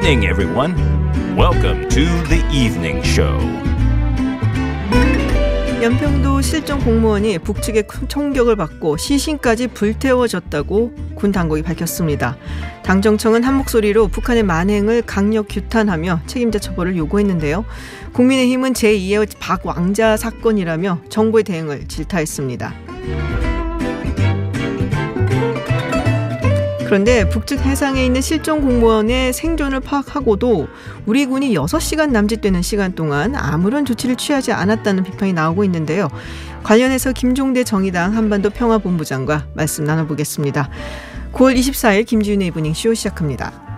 evening, everyone. Welcome to the evening show. 연평도 실종 공무원이 북측의 총격을 받고 시신까지 불태워졌다고 군 당국이 밝혔습니다. 당정청은 한 목소리로 북한의 만행을 강력 규탄하며 책임자 처벌을 요구했는데요. 국민의힘은 제2의 박왕자 사건이라며 정부의 대응을 질타했습니다. 그런데 북측 해상에 있는 실종 공무원의 생존을 파악하고도 우리 군이 6시간 남짓되는 시간 동안 아무런 조치를 취하지 않았다는 비판이 나오고 있는데요. 관련해서 김종대 정의당 한반도 평화본부장과 말씀 나눠보겠습니다. 9월 24일 김지윤의 이브닝 쇼 시작합니다.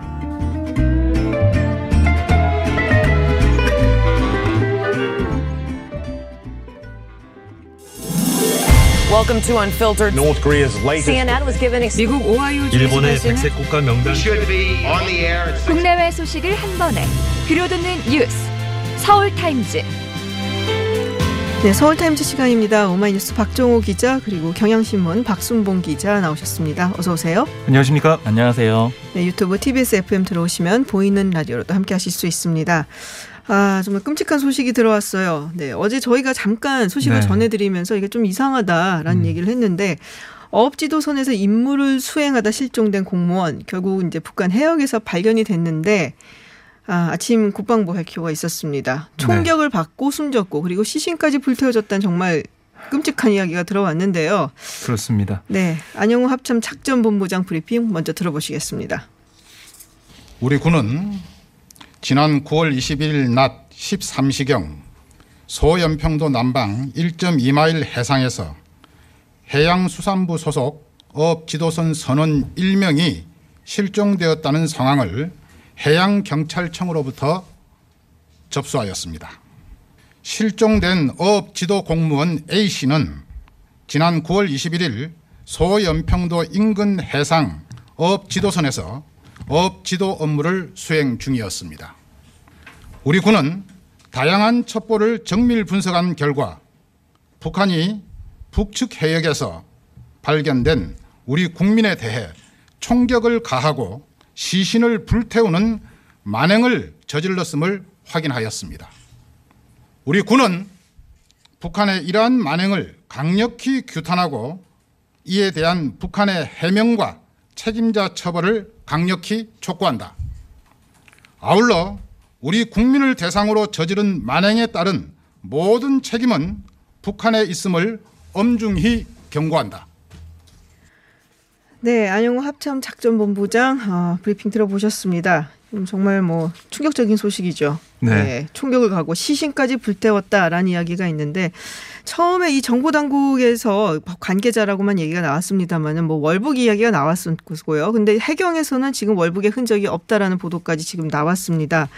Welcome to Unfiltered. North Korea's latest CNN was given 미국 오하이오 주 일본의 백색 국가 명단 should be on the air at 국내외 소식을 한 번에 들려듣는 뉴스 서울 타임즈 네, 서울타임즈 시간입니다. 오마이뉴스 박종호 기자 그리고 경향신문 박순봉 기자 나오셨습니다. 어서 오세요. 안녕하십니까? 안녕하세요. 네, 유튜브 TBS FM 들어오시면 보이는 라디오로도 함께 하실 수 있습니다. 아, 정말 끔찍한 소식이 들어왔어요. 네, 어제 저희가 잠깐 소식을 네. 전해드리면서 이게 좀 이상하다라는 음. 얘기를 했는데 어업지도선에서 임무를 수행하다 실종된 공무원 결국 이제 북한 해역에서 발견이 됐는데 아, 아침 국방부 발표가 있었습니다. 총격을 받고 숨졌고 그리고 시신까지 불태워졌다는 정말 끔찍한 이야기가 들어왔는데요. 그렇습니다. 네, 안영우 합참 작전본부장 브리핑 먼저 들어보시겠습니다. 우리 군은 지난 9월 21일 낮 13시경 소연평도 남방 1.2마일 해상에서 해양수산부 소속 어업지도선 선원 1명이 실종되었다는 상황을 해양경찰청으로부터 접수하였습니다. 실종된 어업지도 공무원 A씨는 지난 9월 21일 소연평도 인근 해상 어업지도선에서 어업 지도 업무를 수행 중이었습니다. 우리 군은 다양한 첩보를 정밀 분석한 결과 북한이 북측 해역에서 발견된 우리 국민에 대해 총격을 가하고 시신을 불태우는 만행을 저질렀음을 확인하였습니다. 우리 군은 북한의 이러한 만행을 강력히 규탄하고 이에 대한 북한의 해명과 책임자 처벌을 강력히 촉구한다. 아울러 우리 국민을 대상으로 저지른 만행에 따른 모든 책임은 북한에 있음을 엄중히 경고한다. 네, 안영우 합참 작전본부장 어, 브리핑 들어보셨습니다. 음, 정말 뭐 충격적인 소식이죠. 네. 총격을 가고 시신까지 불태웠다라는 이야기가 있는데 처음에 이 정보 당국에서 관계자라고만 얘기가 나왔습니다만은 뭐 월북 이야기가 나왔었고요. 근데 해경에서는 지금 월북의 흔적이 없다라는 보도까지 지금 나왔습니다.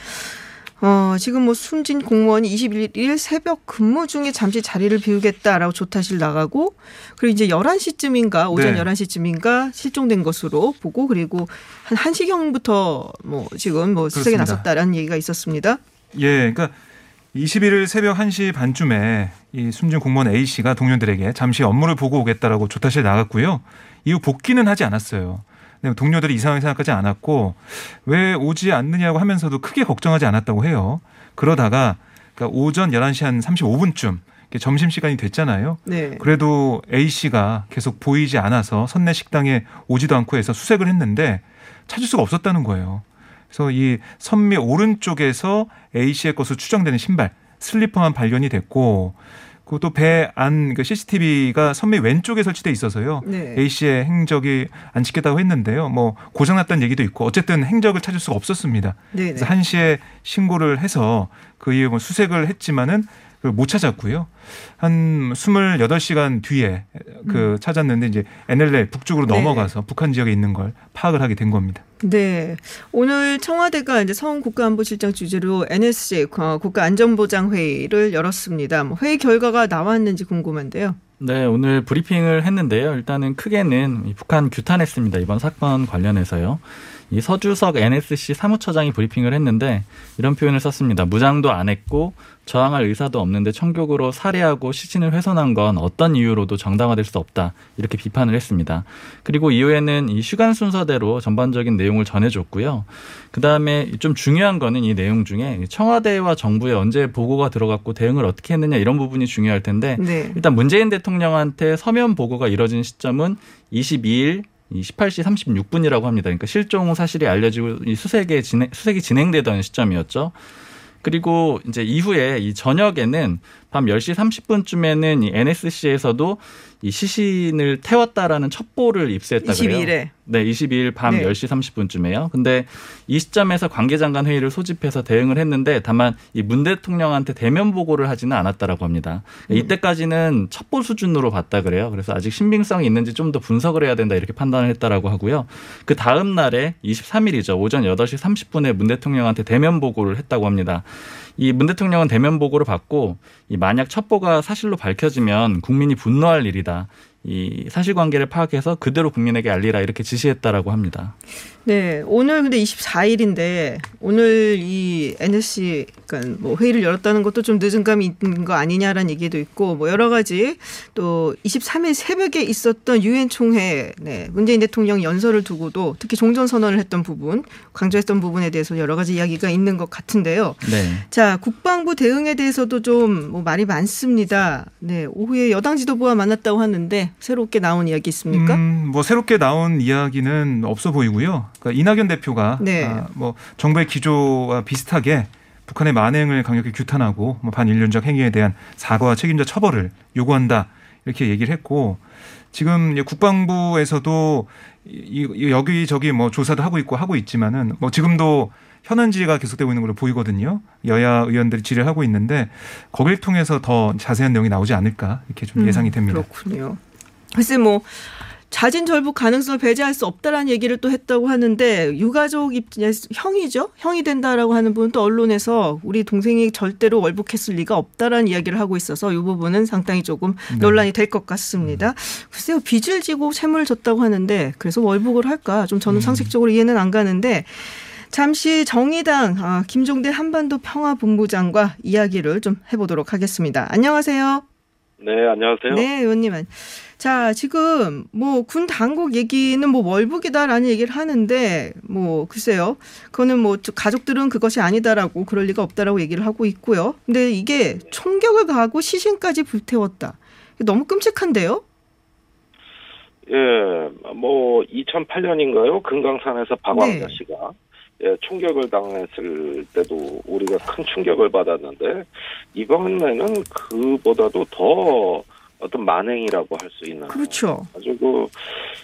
어, 지금 뭐 숨진 공무원이 21일 새벽 근무 중에 잠시 자리를 비우겠다라고 조타실 나가고 그리고 이제 11시쯤인가 오전 네. 11시쯤인가 실종된 것으로 보고 그리고 한 1시경부터 뭐 지금 뭐 수색에. 나섰다라는 얘기가 있었습니다. 예, 그러니까 21일 새벽 1시 반쯤에 이 숨진 공무원 A 씨가 동료들에게 잠시 업무를 보고 오겠다라고 조타실 나갔고요. 이후 복귀는 하지 않았어요. 동료들이 이상하게 생각하지 않았고 왜 오지 않느냐고 하면서도 크게 걱정하지 않았다고 해요. 그러다가 그러니까 오전 11시 한 35분쯤 점심 시간이 됐잖아요. 네. 그래도 A 씨가 계속 보이지 않아서 선내 식당에 오지도 않고 해서 수색을 했는데 찾을 수가 없었다는 거예요. 그래서 이 선미 오른쪽에서 A 씨의 것으로 추정되는 신발 슬리퍼만 발견이 됐고 그것도 배안 CCTV가 선미 왼쪽에 설치돼 있어서요. 네. A 씨의 행적이 안 찍혔다고 했는데요. 뭐 고장났다는 얘기도 있고 어쨌든 행적을 찾을 수가 없었습니다. 네. 네. 그래서 1시에 신고를 해서 그 이후 뭐 수색을 했지만은 못 찾았고요. 한 28시간 뒤에 그 찾았는데 이제 NLL 북쪽으로 음. 네. 넘어가서 북한 지역에 있는 걸 파악을 하게 된 겁니다. 네. 오늘 청와대가 이제 서훈 국가안보실장 주재로 NSC 어, 국가안전보장회의를 열었습니다. 뭐 회의 결과가 나왔는지 궁금한데요. 네, 오늘 브리핑을 했는데요. 일단은 크게는 이 북한 규탄했습니다. 이번 사건 관련해서요. 이 서주석 NSC 사무처장이 브리핑을 했는데 이런 표현을 썼습니다. 무장도 안 했고 저항할 의사도 없는데 총격으로 살해 살해하고 시신을 훼손한 건 어떤 이유로도 정당화될 수 없다 이렇게 비판을 했습니다. 그리고 이후에는 이 시간 순서대로 전반적인 내용을 전해줬고요. 그 다음에 좀 중요한 거는 이 내용 중에 청와대와 정부에 언제 보고가 들어갔고 대응을 어떻게 했느냐 이런 부분이 중요할 텐데 네. 일단 문재인 대통령한테 서면 보고가 이뤄진 시점은 22일 이 18시 36분이라고 합니다. 그러니까 실종 사실이 알려지고 이 수색에 진행, 수색이 진행되던 시점이었죠. 그리고 이제 이후에 이 저녁에는 밤 10시 30분쯤에는 이 NSC에서도 이 시신을 태웠다라는 첩보를 입수했다 그래요. 22일에. 네, 22일 밤 네. 10시 30분쯤에요. 근데 이 시점에서 관계장관 회의를 소집해서 대응을 했는데 다만 이 문 대통령한테 대면 보고를 하지는 않았다라고 합니다. 음. 이때까지는 첩보 수준으로 봤다 그래요. 그래서 아직 신빙성이 있는지 좀 더 분석을 해야 된다 이렇게 판단을 했다라고 하고요. 그 다음 날에 23일이죠. 오전 8시 30분에 문 대통령한테 대면 보고를 했다고 합니다. 이 문 대통령은 대면 보고를 받고 이 만약 첩보가 사실로 밝혀지면 국민이 분노할 일이다. 이 사실관계를 파악해서 그대로 국민에게 알리라 이렇게 지시했다라고 합니다. 네, 오늘 근데 24일인데 오늘 이 NSC 그러니까 뭐 회의를 열었다는 것도 좀 늦은 감이 있는 거 아니냐라는 얘기도 있고 뭐 여러 가지 또 23일 새벽에 있었던 유엔 총회 네, 문재인 대통령 연설을 두고도 특히 종전 선언을 했던 부분, 강조했던 부분에 대해서 여러 가지 이야기가 있는 것 같은데요. 네. 자, 국방부 대응에 대해서도 좀 뭐 말이 많습니다. 네, 오후에 여당 지도부와 만났다고 하는데 새롭게 나온 이야기 있습니까? 음, 뭐 새롭게 나온 이야기는 없어 보이고요. 그러니까 이낙연 대표가 네. 아, 뭐 정부의 기조와 비슷하게 북한의 만행을 강력히 규탄하고 뭐 반인륜적 행위에 대한 사과와 책임자 처벌을 요구한다 이렇게 얘기를 했고 지금 국방부에서도 이, 이 여기저기 뭐 조사도 하고 있고 하고 있지만은 뭐 지금도 현안지가 계속되고 있는 걸로 보이거든요. 여야 의원들이 질의를 하고 있는데 거기를 통해서 더 자세한 내용이 나오지 않을까 이렇게 좀 예상이 됩니다. 음, 그렇군요. 글쎄 뭐 자진 절북 가능성을 배제할 수 없다라는 얘기를 또 했다고 하는데 유가족 입장에서 형이죠. 형이 된다라고 하는 분은 또 언론에서 우리 동생이 절대로 월북했을 리가 없다라는 이야기를 하고 있어서 이 부분은 상당히 조금 네. 논란이 될 것 같습니다. 글쎄요. 빚을 지고 채무를 졌다고 하는데 그래서 월북을 할까? 좀 음. 저는 상식적으로 이해는 안 가는데 잠시 정의당 아, 김종대 한반도 평화본부장과 이야기를 좀 해보도록 하겠습니다. 안녕하세요. 네, 안녕하세요. 네, 의원님. 자, 지금 뭐 군 당국 얘기는 뭐 월북이다라는 얘기를 하는데 뭐 글쎄요. 그거는 뭐 가족들은 그것이 아니다라고 그럴 리가 없다라고 얘기를 하고 있고요. 근데 이게 총격을 가하고 시신까지 불태웠다. 너무 끔찍한데요? 예, 뭐 2008년인가요? 금강산에서 박왕자 네. 씨가 예, 충격을 당했을 때도 우리가 큰 충격을 받았는데 이번에는 그보다도 더 어떤 만행이라고 할 수 있는 그렇죠. 아주 그,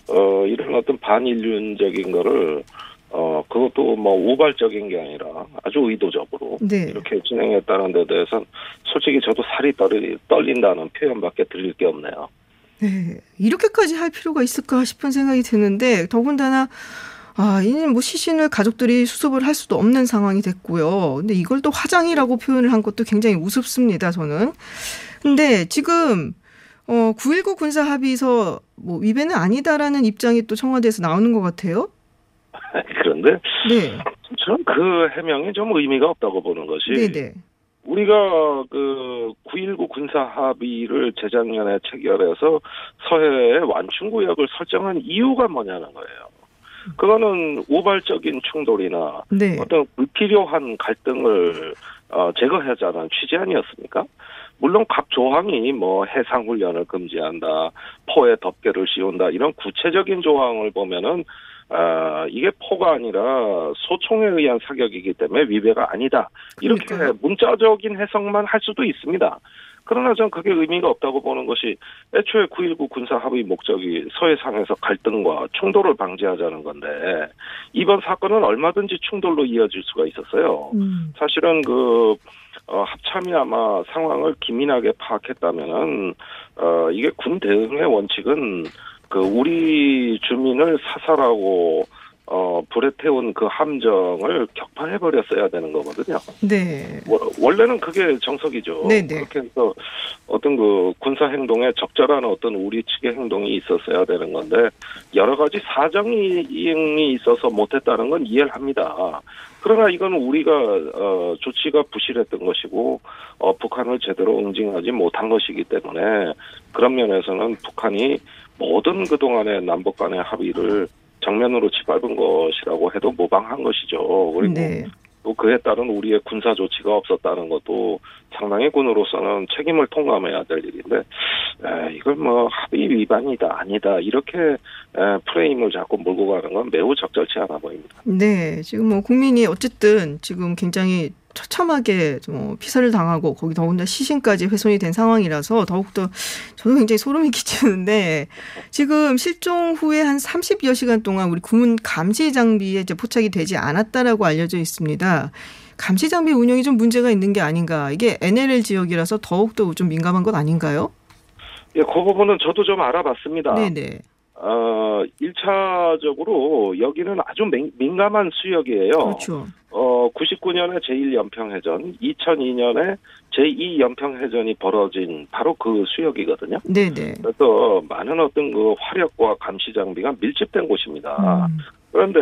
어, 이런 어떤 반인륜적인 거를 어, 그것도 뭐 우발적인 게 아니라 아주 의도적으로 네. 이렇게 진행했다는 데 대해서는 솔직히 저도 살이 떨리, 떨린다는 표현밖에 들릴 게 없네요. 네. 이렇게까지 할 필요가 있을까 싶은 생각이 드는데 더군다나 아, 이는 뭐 시신을 가족들이 수습을 할 수도 없는 상황이 됐고요. 근데 이걸 또 화장이라고 표현을 한 것도 굉장히 우습습니다, 저는. 근데 지금 어, 9.19 군사 합의서 뭐 위배는 아니다라는 입장이 또 청와대에서 나오는 것 같아요. 그런데 네. 저는 그 해명이 좀 의미가 없다고 보는 것이 네네. 우리가 그 9.19 군사 합의를 재작년에 체결해서 서해에 완충 구역을 설정한 이유가 뭐냐는 거예요. 그거는 우발적인 충돌이나 네. 어떤 불필요한 갈등을 어, 제거하자는 취지 아니었습니까? 물론 각 조항이 뭐 해상 훈련을 금지한다, 포에 덮개를 씌운다 이런 구체적인 조항을 보면은 아 이게 포가 아니라 소총에 의한 사격이기 때문에 위배가 아니다 이렇게 그러니까요. 문자적인 해석만 할 수도 있습니다. 그러나 전 그게 의미가 없다고 보는 것이 애초에 9.19 군사 합의 목적이 서해상에서 갈등과 충돌을 방지하자는 건데 이번 사건은 얼마든지 충돌로 이어질 수가 있었어요. 음. 사실은 그 어, 합참이 아마 상황을 기민하게 파악했다면은 어, 이게 군 대응의 원칙은 그 우리 주민을 사살하고 어, 불에 태운 그 함정을 격파해 버렸어야 되는 거거든요. 네. 뭐, 원래는 그게 정석이죠. 네네. 그렇게 해서 어떤 그 군사 행동에 적절한 어떤 우리 측의 행동이 있었어야 되는 건데 여러 가지 사정이 있어서 못했다는 건 이해를 합니다. 그러나 이건 우리가 어, 조치가 부실했던 것이고 어, 북한을 제대로 응징하지 못한 것이기 때문에 그런 면에서는 북한이 모든 그동안의 남북 간의 합의를 정면으로 짓밟은 것이라고 해도 무방한 것이죠. 그리고 네. 또 그에 따른 우리의 군사 조치가 없었다는 것도 상당히 군으로서는 책임을 통감해야 될 일인데 에, 이걸 뭐 합의 위반이다 아니다 이렇게 에, 프레임을 자꾸 몰고 가는 건 매우 적절치 않아 보입니다. 네, 지금 뭐 국민이 어쨌든 지금 굉장히 처참하게 좀 피살을 당하고 거기 더군다나 시신까지 훼손이 된 상황이라서 더욱더 저도 굉장히 소름이 끼치는데 지금 실종 후에 한 30여 시간 동안 우리 군 감시 장비에 이제 포착이 되지 않았다라고 알려져 있습니다. 감시 장비 운영이 좀 문제가 있는 게 아닌가. 이게 NLL 지역이라서 더욱더 좀 민감한 것 아닌가요? 예, 그 부분은 저도 좀 알아봤습니다. 네네. 어, 1차적으로 여기는 아주 민, 민감한 수역이에요. 그렇죠. 어, 99년에 제1연평해전, 2002년에 제2연평해전이 벌어진 바로 그 수역이거든요. 네네. 그래서 많은 어떤 그 화력과 감시 장비가 밀집된 곳입니다. 음, 그런데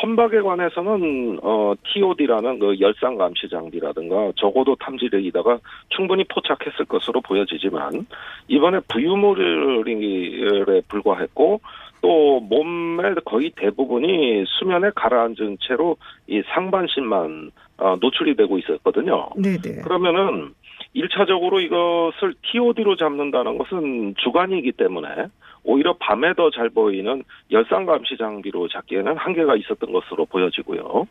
선박에 관해서는 어 TOD라는 그 열상 감시 장비라든가 적어도 탐지 레이더가 충분히 포착했을 것으로 보여지지만 이번에 부유물에 불과했고 또 몸의 거의 대부분이 수면에 가라앉은 채로 이 상반신만 어, 노출이 되고 있었거든요. 네네. 그러면은 일차적으로 이것을 TOD로 잡는다는 것은 주간이기 때문에 오히려 밤에 더 잘 보이는 열상 감시 장비로 잡기에는 한계가 있었던 것으로 보여지고요.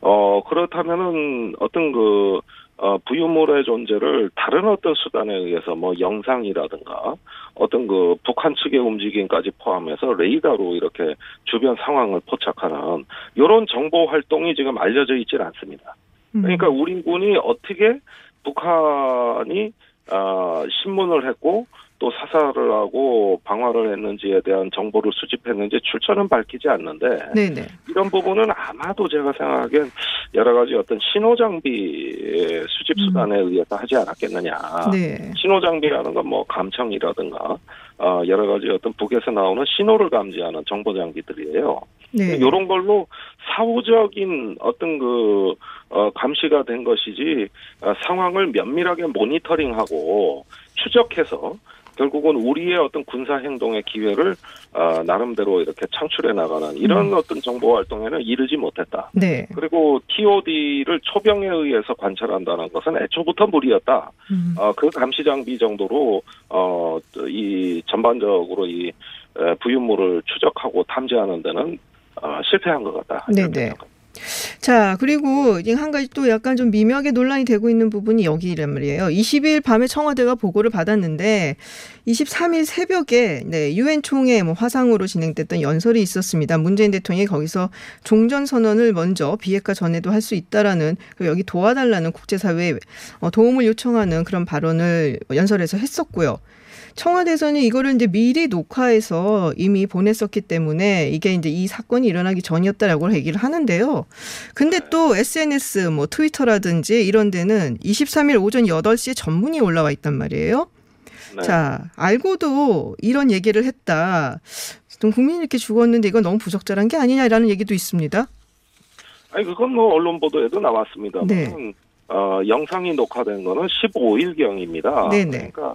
어 그렇다면은 어떤 그 어, 부유물의 존재를 다른 어떤 수단에 의해서 뭐 영상이라든가 어떤 그 북한 측의 움직임까지 포함해서 레이더로 이렇게 주변 상황을 포착하는 이런 정보 활동이 지금 알려져 있질 않습니다. 음. 그러니까 우리 군이 어떻게 북한이 어, 신문을 했고 또 사살을 하고 방화를 했는지에 대한 정보를 수집했는지 출처는 밝히지 않는데 네네. 이런 부분은 아마도 제가 생각하기엔 여러 가지 어떤 신호 장비 수집 수단에 의해서 하지 않았겠느냐. 네. 신호 장비라는 건 뭐 감청이라든가 어, 여러 가지 어떤 북에서 나오는 신호를 감지하는 정보 장비들이에요. 네. 이런 걸로 사후적인 어떤 그 어, 감시가 된 것이지 어, 상황을 면밀하게 모니터링하고 추적해서 결국은 우리의 어떤 군사 행동의 기회를 어, 나름대로 이렇게 창출해 나가는 이런 음. 어떤 정보 활동에는 이르지 못했다. 네. 그리고 TOD를 초병에 의해서 관찰한다는 것은 애초부터 무리였다. 음. 어, 그 감시 장비 정도로 어, 이 전반적으로 이 에, 부유물을 추적하고 탐지하는 데는 어, 실패한 것 같다. 네네. 자, 그리고 이제 한 가지 또 약간 좀 미묘하게 논란이 되고 있는 부분이 여기란 말이에요. 20일 밤에 청와대가 보고를 받았는데 23일 새벽에 네, 유엔 총회 뭐 화상으로 진행됐던 연설이 있었습니다. 문재인 대통령이 거기서 종전 선언을 먼저 비핵화 전에도 할 수 있다라는 여기 도와달라는 국제사회에 어, 도움을 요청하는 그런 발언을 연설에서 했었고요. 청와대에서는 이거를 이제 미리 녹화해서 이미 보냈었기 때문에 이게 이제 이 사건이 일어나기 전이었다라고 얘기를 하는데요. 근데 또 SNS 뭐 트위터라든지 이런 데는 23일 오전 8시에 전문이 올라와 있단 말이에요. 네. 자, 알고도 이런 얘기를 했다. 좀 국민이 이렇게 죽었는데 이건 너무 부적절한 게 아니냐라는 얘기도 있습니다. 아니 그건 뭐 언론 보도에도 나왔습니다. 네. 어, 영상이 녹화된 거는 15일경입니다. 네네. 그러니까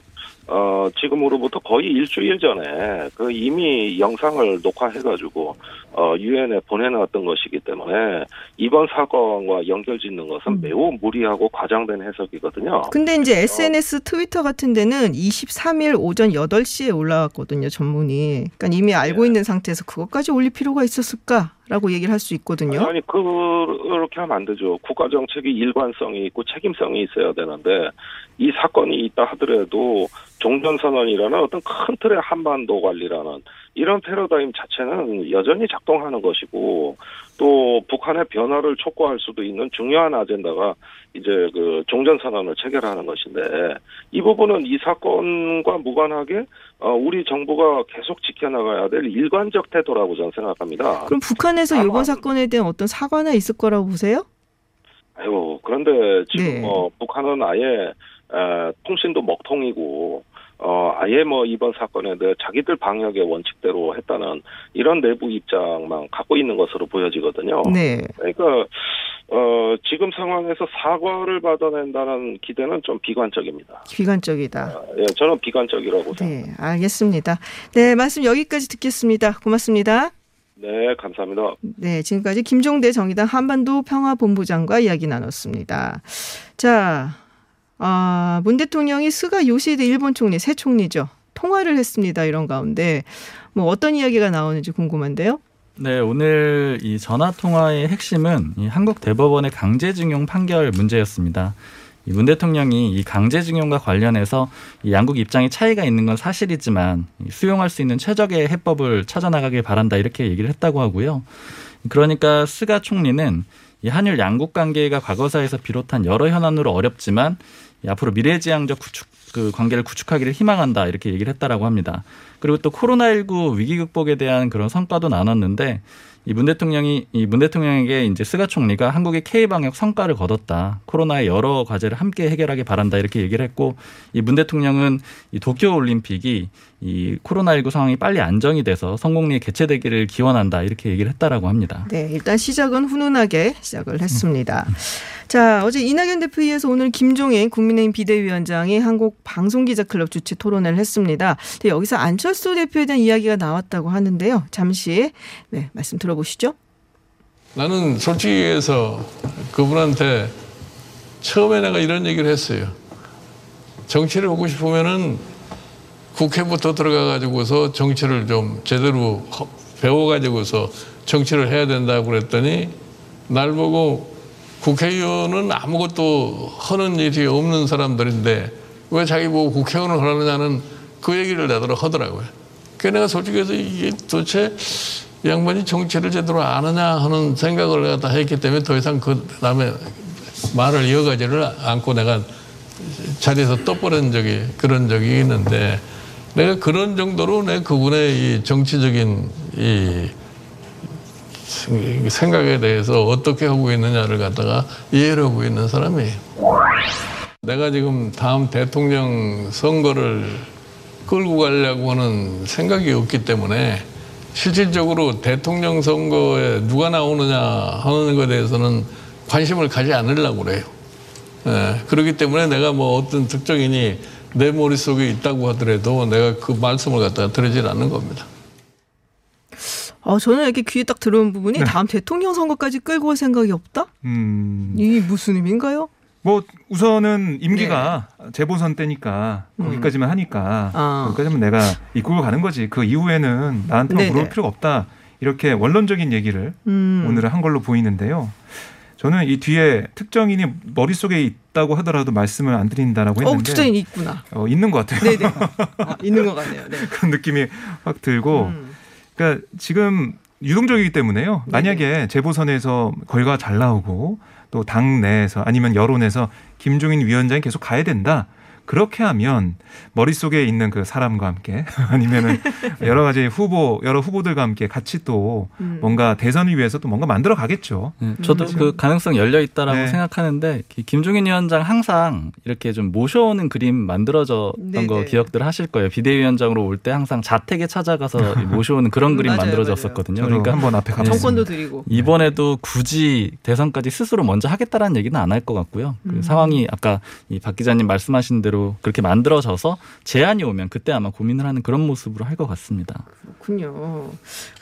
어, 지금으로부터 거의 일주일 전에 그 이미 영상을 녹화해가지고 어, 유엔에 보내놨던 것이기 때문에 이번 사건과 연결짓는 것은 음. 매우 무리하고 과장된 해석이거든요. 근데 이제 SNS 트위터 같은 데는 23일 오전 8시에 올라왔거든요, 전문이. 그러니까 이미 알고 네. 있는 상태에서 그것까지 올릴 필요가 있었을까 라고 얘기를 할 수 있거든요. 아니 그렇게 하면 안 되죠. 국가 정책이 일관성이 있고 책임성이 있어야 되는데 이 사건이 있다 하더라도 종전선언이라는 어떤 큰 틀의 한반도 관리라는 이런 패러다임 자체는 여전히 작동하는 것이고 또 북한의 변화를 촉구할 수도 있는 중요한 아젠다가 이제 그 종전 선언을 체결하는 것인데 이 부분은 이 사건과 무관하게 어, 우리 정부가 계속 지켜나가야 될 일관적 태도라고 저는 생각합니다. 그럼 북한에서 아마- 이번 사건에 대한 어떤 사과나 있을 거라고 보세요? 아유 그런데 지금 네. 뭐 북한은 아예 에, 통신도 먹통이고 어 아예 뭐 이번 사건에 대해 자기들 방역의 원칙대로 했다는 이런 내부 입장만 갖고 있는 것으로 보여지거든요. 네. 그러니까 어 지금 상황에서 사과를 받아낸다는 기대는 좀 비관적입니다. 비관적이다. 예, 저는 비관적이라고 생각합니다. 네, 알겠습니다. 네, 말씀 여기까지 듣겠습니다. 고맙습니다. 네, 감사합니다. 네, 지금까지 김종대 정의당 한반도 평화본부장과 이야기 나눴습니다. 자, 아, 문 대통령이 스가 요시히데 일본 총리, 새 총리죠. 통화를 했습니다. 이런 가운데 뭐 어떤 이야기가 나오는지 궁금한데요. 네, 오늘 이 전화 통화의 핵심은 이 한국 대법원의 강제징용 판결 문제였습니다. 이문 대통령이 이 강제징용과 관련해서 이 양국 입장이 차이가 있는 건 사실이지만 이 수용할 수 있는 최적의 해법을 찾아 나가길 바란다 이렇게 얘기를 했다고 하고요. 그러니까 스가 총리는 이 한일 양국 관계가 과거사에서 비롯한 여러 현안으로 어렵지만 이 앞으로 미래지향적 구축 그 관계를 구축하기를 희망한다 이렇게 얘기를 했다라고 합니다. 그리고 또 코로나19 위기 극복에 대한 그런 성과도 나눴는데 이 문 대통령이 이 문 대통령에게 이제 스가 총리가 한국의 K 방역 성과를 거뒀다. 코로나의 여러 과제를 함께 해결하기 바란다 이렇게 얘기를 했고 이 문 대통령은 이 도쿄 올림픽이 이 코로나19 상황이 빨리 안정이 돼서 성공리에 개최되기를 기원한다 이렇게 얘기를 했다라고 합니다. 네, 일단 시작은 훈훈하게 시작을 했습니다. 자, 어제 이낙연 대표위에서 오늘 김종인 국민의힘 비대위원장이 한국 방송기자클럽 주최 토론회를 했습니다. 근데 여기서 안철수 대표에 대한 이야기가 나왔다고 하는데요. 잠시 네, 말씀 들어 보시죠. 나는 솔직히 얘기해서 그분한테 처음에 내가 이런 얘기를 했어요. 정치를 하고 싶으면은 국회부터 들어가 가지고서 정치를 좀 제대로 허- 배워가지고서 정치를 해야 된다고 그랬더니 날 보고 국회의원은 아무것도 하는 일이 없는 사람들인데 왜 자기 보고 국회의원을 하느냐는 그 얘기를 내도록 하더라고요. 그래서 내가 솔직히 해서 이게 도대체 이 양반이 정치를 제대로 아느냐 하는 생각을 내가 다 했기 때문에 더 이상 그 다음에 말을 이어가지를 않고 내가 자리에서 떠버린 적이 그런 적이 있는데 내가 그런 정도로 내 그분의 이 정치적인 이 생각에 대해서 어떻게 하고 있느냐를 갖다가 이해를 하고 있는 사람이에요. 내가 지금 다음 대통령 선거를 끌고 가려고 하는 생각이 없기 때문에 실질적으로 대통령 선거에 누가 나오느냐 하는 것에 대해서는 관심을 가지 않으려고 그래요. 예, 그렇기 때문에 내가 뭐 어떤 특정인이 내 머릿속에 있다고 하더라도 내가 그 말씀을 갖다가 드리질 않는 겁니다. 어, 저는 이렇게 귀에 딱 들어온 부분이 다음 대통령 선거까지 끌고 올 생각이 없다? 음, 이 무슨 의미인가요? 뭐 우선은 임기가 재보선 때니까 네. 음. 거기까지만 하니까 아. 거기까지만 내가 이끌고 가는 거지. 그 이후에는 나한테 네네. 물어볼 필요가 없다. 이렇게 원론적인 얘기를 음. 오늘은 한 걸로 보이는데요. 저는 이 뒤에 특정인이 머릿속에 있다고 하더라도 말씀을 안 드린다라고 어, 했는데 투자인 있구나. 어, 있는 것 같아요. 네네. 아, 있는 것 같네요. 네. 그런 느낌이 확 들고 음. 그러니까 지금 유동적이기 때문에요. 만약에 재보선에서 결과가 잘 나오고 또 당 내에서 아니면 여론에서 김종인 위원장이 계속 가야 된다. 그렇게 하면 머릿속에 있는 그 사람과 함께 아니면은 여러 가지 후보 여러 후보들과 함께 같이 또 음. 뭔가 대선을 위해서 또 뭔가 만들어 가겠죠. 네, 저도 그렇죠. 그 가능성 열려 있다라고 네. 생각하는데 기- 김종인 위원장 항상 이렇게 좀 모셔오는 그림 만들어졌던 네네. 거 기억들 하실 거예요. 비대위원장으로 올 때 항상 자택에 찾아가서 모셔오는 그런 음, 그림 맞아요, 만들어졌었거든요. 저도 그러니까 한번 앞에 가봤습니다. 정권도 드리고. 이번에도 굳이 대선까지 스스로 먼저 하겠다라는 얘기는 안 할 것 같고요. 그 음. 상황이 아까 이 박 기자님 말씀하신 대로 그렇게 만들어져서 제안이 오면 그때 아마 고민을 하는 그런 모습으로 할 것 같습니다. 그렇군요.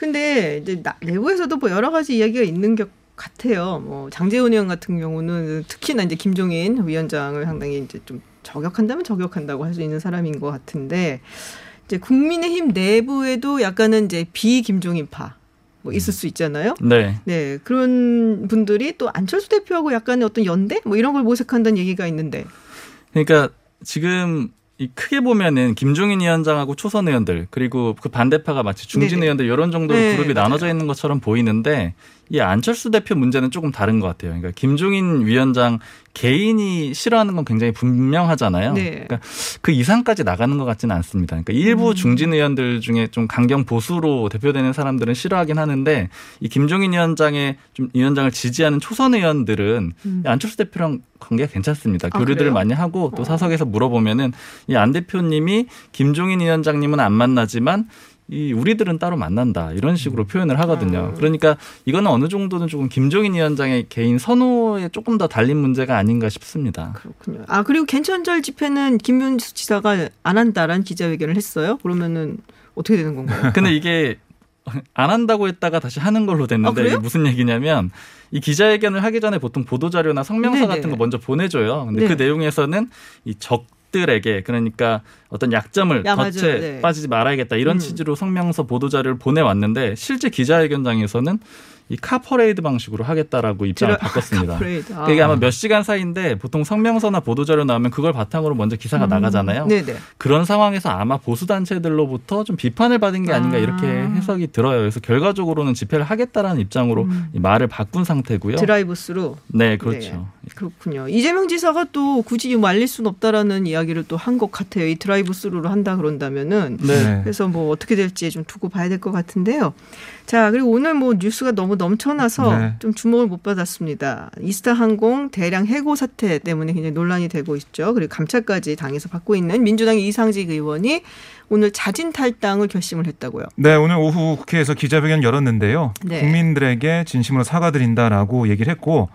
근데 이제 나- 내부에서도 뭐 여러 가지 이야기가 있는 것 같아요. 뭐 장재원 의원 같은 경우는 특히나 이제 김종인 위원장을 상당히 이제 좀 저격한다면 저격한다고 할 수 있는 사람인 것 같은데 이제 국민의힘 내부에도 약간은 이제 비김종인파 뭐 있을 수 있잖아요. 네. 네 그런 분들이 또 안철수 대표하고 약간의 어떤 연대 뭐 이런 걸 모색한다는 얘기가 있는데 그러니까 지금 이 크게 보면은 김종인 위원장하고 초선 의원들 그리고 그 반대파가 마치 중진 네네. 의원들 이런 정도로 네, 그룹이. 나눠져 있는 것처럼 보이는데 이 안철수 대표 문제는 조금 다른 것 같아요. 그러니까 김종인 위원장 개인이 싫어하는 건 굉장히 분명하잖아요. 네. 그러니까 그 이상까지 나가는 것 같지는 않습니다. 그러니까 일부 음. 중진 의원들 중에 좀 강경 보수로 대표되는 사람들은 싫어하긴 하는데 이 김종인 위원장의 좀 위원장을 지지하는 초선 의원들은 음. 이 안철수 대표랑 관계가 괜찮습니다. 아, 교류들을 그래요? 많이 하고 또 어. 사석에서 물어보면은 이 안 대표님이 김종인 위원장님은 안 만나지만 이 우리들은 따로 만난다 이런 식으로 표현을 하거든요. 음. 그러니까 이거는 어느 정도는 조금 김종인 위원장의 개인 선호에 조금 더 달린 문제가 아닌가 싶습니다. 그렇군요. 아 그리고 개천절 집회는 김문수 지사가 안 한다라는 기자회견을 했어요. 그러면은 어떻게 되는 건가요? 근데 이게 안 한다고 했다가 다시 하는 걸로 아, 됐는데? 이게 무슨 얘기냐면 이 기자회견을 하기 전에 보통 보도 자료나 성명서 네네. 같은 거 먼저 보내줘요. 근데 네. 그 내용에서는 이 적 들에게 그러니까 어떤 약점을 야. 덫에 네. 빠지지 말아야겠다 이런 음. 취지로 성명서 보도 자료를 보내왔는데 실제 기자회견장에서는 이 카퍼레이드 방식으로 하겠다라고 입장을 드라- 바꿨습니다. 카퍼레이드. 아. 그게 아마 몇 시간 사이인데 보통 성명서나 보도 자료 나오면 그걸 바탕으로 먼저 기사가 음. 나가잖아요. 네네. 그런 상황에서 아마 보수 단체들로부터 좀 비판을 받은 게 아닌가 아. 이렇게 해석이 들어요. 그래서 결과적으로는 집회를 하겠다라는 입장으로 음. 이 말을 바꾼 상태고요. 드라이브스루. 네, 그렇죠. 그렇군요. 이재명 지사가 또 굳이 말릴 수는 없다라는 이야기를 또 한 것 같아요. 이 드라이브스루로 한다 그런다면은. 네. 그래서 뭐 어떻게 될지 좀 두고 봐야 될 것 같은데요. 자, 그리고 오늘 뭐 뉴스가 너무 넘쳐나서 네. 좀 주목을 못 받았습니다. 이스타 항공 대량 해고 사태 때문에 굉장히 논란이 되고 있죠. 그리고 감찰까지 당에서 받고 있는 민주당의 이상직 의원이 오늘 자진 탈당을 결심을 했다고요. 네, 오늘 오후 국회에서 기자회견 열었는데요. 네. 국민들에게 진심으로 사과드린다라고 얘기를 했고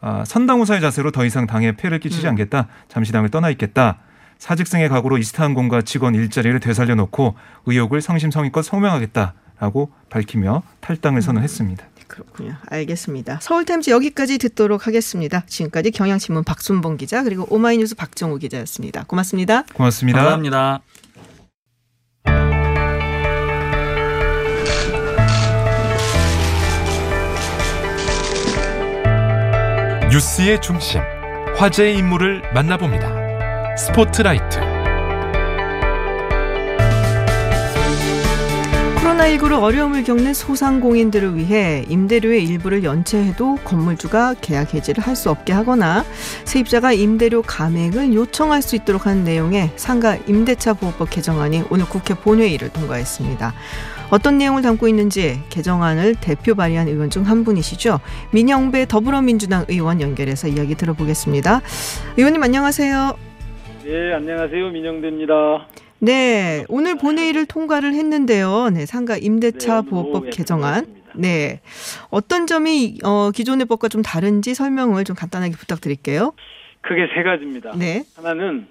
아, 선당우사의 자세로 더 이상 당에 폐를 끼치지 음. 않겠다. 잠시 당을 떠나 있겠다. 사직생의 각오로 이스타항공과 직원 일자리를 되살려 놓고 의혹을 성심성의껏 소명하겠다 라고 밝히며 탈당을 선언했습니다. 그렇군요. 알겠습니다. 서울타임즈 여기까지 듣도록 하겠습니다. 지금까지 경향신문 박순봉 기자 그리고 오마이뉴스 박정우 기자였습니다. 고맙습니다. 고맙습니다. 감사합니다. 뉴스의 중심, 화제의 인물을 만나봅니다. 스포트라이트. 코로나19로 어려움을 겪는 소상공인들을 위해 임대료의 일부를 연체해도 건물주가 계약 해지를 할 수 없게 하거나 세입자가 임대료 감액을 요청할 수 있도록 하는 내용의 상가 임대차 보호법 개정안이 오늘 국회 본회의를 통과했습니다. 어떤 내용을 담고 있는지 개정안을 대표 발의한 의원 중 한 분이시죠. 민영배 더불어민주당 의원 연결해서 이야기 들어보겠습니다. 의원님 안녕하세요. 네, 안녕하세요. 민영대입니다. 네, 오늘 본회의를 통과를 했는데요. 네, 상가 임대차 네, 보호법 오후에 개정안. 네, 어떤 점이 어, 기존의 법과 좀 다른지 설명을 좀 간단하게 부탁드릴게요. 크게 세 가지입니다. 네, 하나는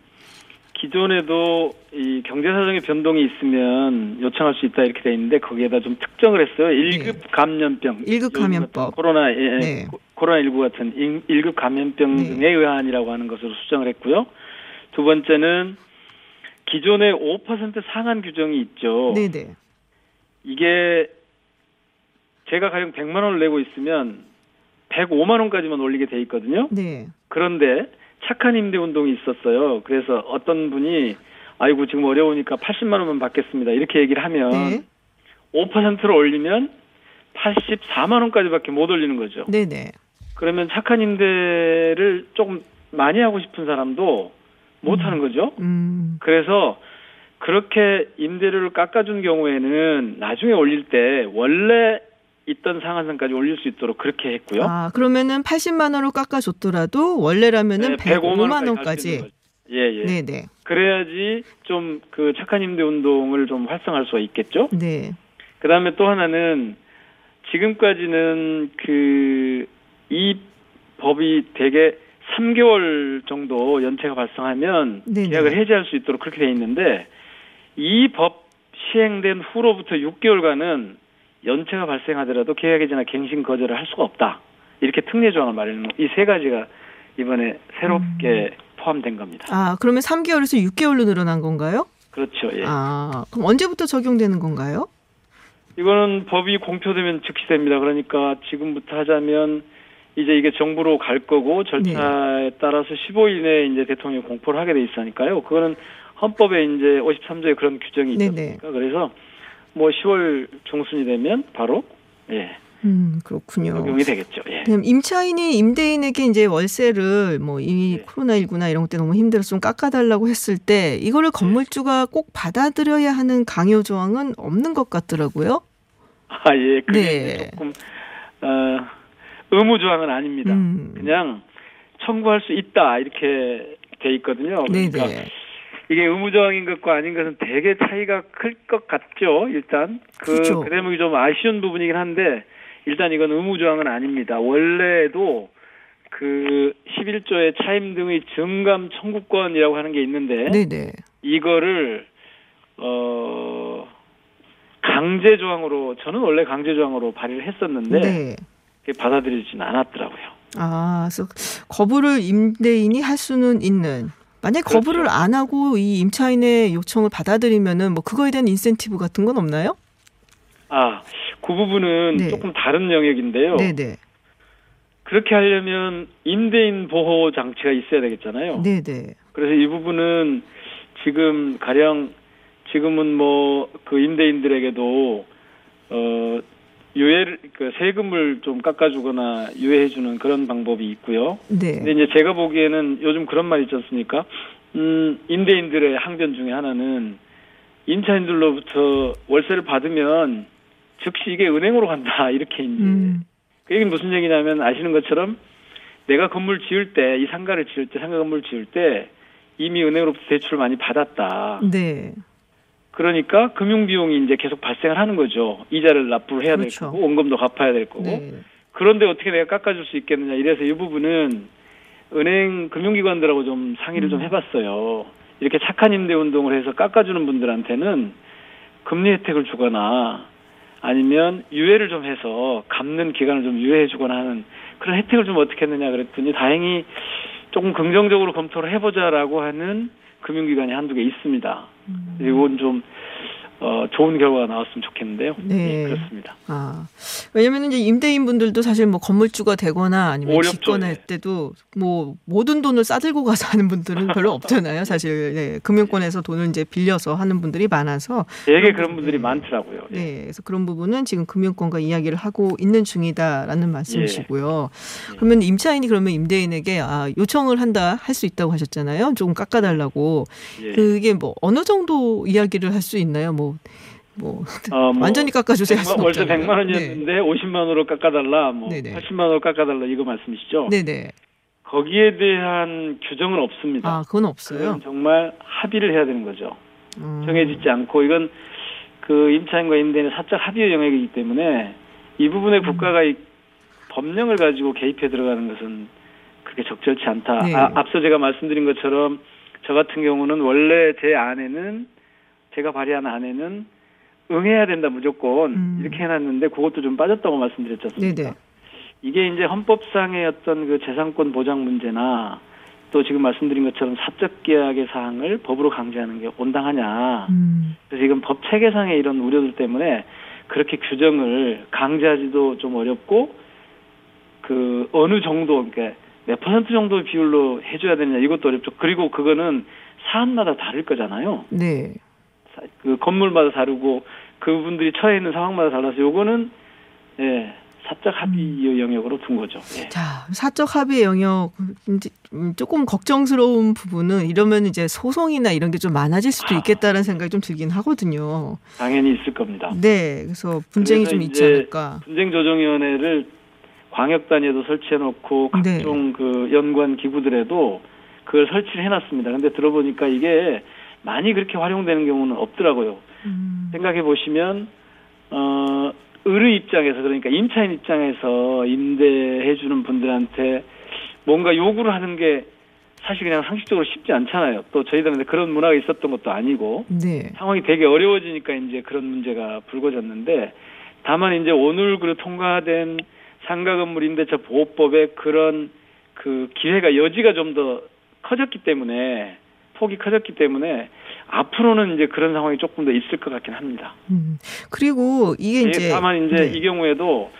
기존에도 이 경제 사정의 변동이 있으면 요청할 수 있다 이렇게 돼 있는데 거기에다 좀 특정을 했어요. 1급 감염병. 네. 일급 요즘 감염법. 같은 코로나 예, 네. 코로나 19 같은 1급 감염병 네. 등에 의한이라고 하는 것으로 수정을 했고요. 두 번째는 기존에 5% 상한 규정이 있죠. 네, 네. 이게 제가 가령 100만 원을 내고 있으면 105만 원까지만 올리게 돼 있거든요. 네. 그런데 착한 임대 운동이 있었어요. 그래서 어떤 분이 아이고 지금 어려우니까 80만 원만 받겠습니다. 이렇게 얘기를 하면 네. 5%를 올리면 84만 원까지밖에 못 올리는 거죠. 네, 네. 그러면 착한 임대를 조금 많이 하고 싶은 사람도 못 하는 거죠. 음. 그래서 그렇게 임대료를 깎아준 경우에는 나중에 올릴 때 원래 있던 상한선까지 올릴 수 있도록 그렇게 했고요. 아, 그러면은 80만 원을 깎아 줬더라도 원래라면은 네, 105만 갈수 있는 원까지. 거죠. 예, 예. 네, 네. 그래야지 좀 그 착한 임대 운동을 좀 활성화할 수가 있겠죠. 네. 그다음에 또 하나는 지금까지는 그 이 법이 대개 3개월 정도 연체가 발생하면 네네. 계약을 해지할 수 있도록 그렇게 돼 있는데 이 법 시행된 후로부터 6개월간은 연체가 발생하더라도 계약 해지나 갱신 거절을 할 수가 없다. 이렇게 특례 조항을 마련한 이 세 가지가 이번에 새롭게 포함된 겁니다. 아, 그러면 3개월에서 6개월로 늘어난 건가요? 그렇죠. 예. 아, 그럼 언제부터 적용되는 건가요? 이거는 법이 공표되면 즉시 됩니다. 그러니까 지금부터 하자면 이제 이게 정부로 갈 거고 절차에 따라서 15일 내에 이제 대통령이 공포를 하게 돼 있으니까요. 그거는 헌법에 이제 53조에 그런 규정이. 않습니까? 그래서 뭐 10월 중순이 되면 바로 예, 음, 그렇군요. 적용이 되겠죠. 예. 임차인이 임대인에게 이제 월세를 뭐이 네. 코로나19나 이런 것 때문에 너무 힘들어서 좀 깎아달라고 했을 때 이거를 건물주가 꼭 받아들여야 하는 강요 조항은 없는 것 같더라고요. 아, 예. 그게 네. 조금 어, 의무 조항은 아닙니다. 음. 그냥 청구할 수 있다 이렇게 돼 있거든요. 그러니까 네네. 이게 의무 조항인 것과 아닌 것은 되게 차이가 클 것 같죠. 일단 그, 그렇죠. 그 대목이 좀 아쉬운 부분이긴 한데 일단 이건 의무 조항은 아닙니다. 원래도 그 11조의 차임 등의 증감 청구권이라고 하는 게 있는데 네네. 이거를 어 강제 조항으로 저는 원래 강제 조항으로 발의를 했었는데 네. 그게 받아들여지진 않았더라고요. 아, 그래서 거부를 임대인이 할 수는 있는. 만약 에 그렇죠. 거부를 안 하고 이 임차인의 요청을 받아들이면은 뭐 그거에 대한 인센티브 같은 건 없나요? 아, 그 부분은 네. 조금 다른 영역인데요. 네 네. 그렇게 하려면 임대인 보호 장치가 있어야 되겠잖아요. 네 네. 그래서 이 부분은 지금 가령 지금은 뭐 그 임대인들에게도 어 유예 그 세금을 좀 깎아주거나 유예해주는 그런 방법이 있고요. 네. 근데 이제 제가 보기에는 요즘 그런 말 있지 않습니까? 음, 임대인들의 항변 중에 하나는 임차인들로부터 월세를 받으면 즉시 이게 은행으로 간다 이렇게 이제 음. 그 얘기는 무슨 얘기냐면 아시는 것처럼 내가 건물 지을 때 이 상가를 지을 때 상가 건물 지을 때 이미 은행으로부터 대출을 많이 받았다. 네. 그러니까 금융 비용이 이제 계속 발생을 하는 거죠. 이자를 납부를 해야 그렇죠. 될 거고 원금도 갚아야 될 거고. 네. 그런데 어떻게 내가 깎아줄 수 있겠느냐 이래서 이 부분은 은행 금융기관들하고 좀 상의를 음. 좀 해봤어요. 이렇게 착한 임대 운동을 해서 깎아주는 분들한테는 금리 혜택을 주거나 아니면 유예를 좀 해서 갚는 기간을 좀 유예해주거나 하는 그런 혜택을 좀 어떻게 했느냐 그랬더니 다행히 조금 긍정적으로 검토를 해보자라고 하는 금융기관이 한두 개 있습니다. 음. 이건 좀 어, 좋은 결과가 나왔으면 좋겠는데요. 네. 예, 그렇습니다. 아, 왜냐면 이제 임대인 분들도 사실 뭐 건물주가 되거나 아니면 어렵죠, 집권할 예. 때도 뭐 모든 돈을 싸들고 가서 하는 분들은 별로 없잖아요. 사실 네, 금융권에서 돈을 이제 빌려서 하는 분들이 많아서 되게 그런 분들이 많더라고요. 예. 네, 그래서 그런 부분은 지금 금융권과 이야기를 하고 있는 중이다라는 말씀이시고요. 예. 그러면 임차인이 그러면 임대인에게 아, 요청을 한다 할 수 있다고 하셨잖아요. 조금 깎아달라고. 예. 그게 뭐 어느 정도 이야기를 할 수 있나요? 뭐 뭐 어, 뭐 완전히 깎아주세요. 할 100만, 수는 월세 없잖아요. 100만 원이었는데 50만 원으로 깎아달라, 뭐 네네. 80만 원으로 깎아달라 이거 말씀이시죠? 네, 네. 거기에 대한 규정은 없습니다. 아, 그건 없어요. 정말 합의를 해야 되는 거죠. 음. 정해지지 않고 이건 그 임차인과 임대인의 사적 합의의 영역이기 때문에 이 부분에 음. 국가가 이 법령을 가지고 개입해 들어가는 것은 그렇게 적절치 않다. 네. 아, 앞서 제가 말씀드린 것처럼 저 같은 경우는 원래 제 안에는 제가 발의한 안에는 응해야 된다 무조건 음. 이렇게 해놨는데 그것도 좀 빠졌다고 말씀드렸지 않습니까? 네네. 이게 이제 헌법상의 어떤 그 재산권 보장 문제나 또 지금 말씀드린 것처럼 사적 계약의 사항을 법으로 강제하는 게 온당하냐. 음. 그래서 이건 법 체계상의 이런 우려들 때문에 그렇게 규정을 강제하지도 좀 어렵고 그 어느 정도 그러니까 몇 퍼센트 정도 비율로 해줘야 되느냐 이것도 어렵죠. 그리고 그거는 사안마다 다를 거잖아요. 네. 사- 그 건물마다 다르고 그분들이 처해 있는 상황마다 달라서 요거는 예 사적 합의의 영역으로 둔 거죠. 예. 자, 사적 합의 영역 음, 조금 걱정스러운 부분은 이러면 이제 소송이나 이런 게 좀 많아질 수도 있겠다라는 생각이 좀 들긴 하거든요. 당연히 있을 겁니다. 네, 그래서 분쟁이 그래서 좀 있지 않을까. 분쟁 조정위원회를 광역 단위에도 설치해 놓고 네. 각종 그 연관 기구들에도 그걸 설치를 해놨습니다. 근데 들어보니까 이게 많이 그렇게 활용되는 경우는 없더라고요. 음, 생각해 보시면 어 의뢰 입장에서 그러니까 임차인 입장에서 임대해 주는 분들한테 뭔가 요구를 하는 게 사실 그냥 상식적으로 쉽지 않잖아요. 또 저희들한테 그런 문화가 있었던 것도 아니고 네. 상황이 되게 어려워지니까 이제 그런 문제가 불거졌는데 다만 이제 오늘 그 통과된 상가 건물 임대차 보호법에 그런 그 기회가 여지가 좀 더 커졌기 때문에 폭이 커졌기 때문에 앞으로는 이제 그런 상황이 조금 더 있을 것 같긴 합니다. 음. 그리고 이게 예, 이제 다만 이제 네. 이 경우에도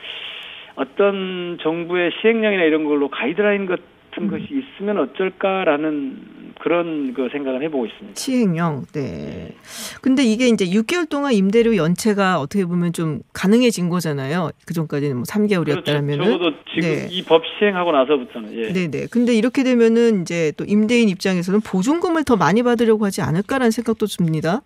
어떤 정부의 시행령이나 이런 걸로 가이드라인 음. 같은 것이 있으면 어쩔까라는 그런 그 생각을 해보고 있습니다. 시행령. 네. 근데 이게 이제 6개월 동안 임대료 연체가 어떻게 보면 좀 가능해진 거잖아요. 그 전까지는 뭐 3개월이었다면은. 그렇죠. 적어도 지금 네. 이법 시행하고 나서부터는 예. 네네. 근데 이렇게 되면은 이제 또 임대인 입장에서는 보증금을 더 많이 받으려고 하지 않을까라는 생각도 듭니다.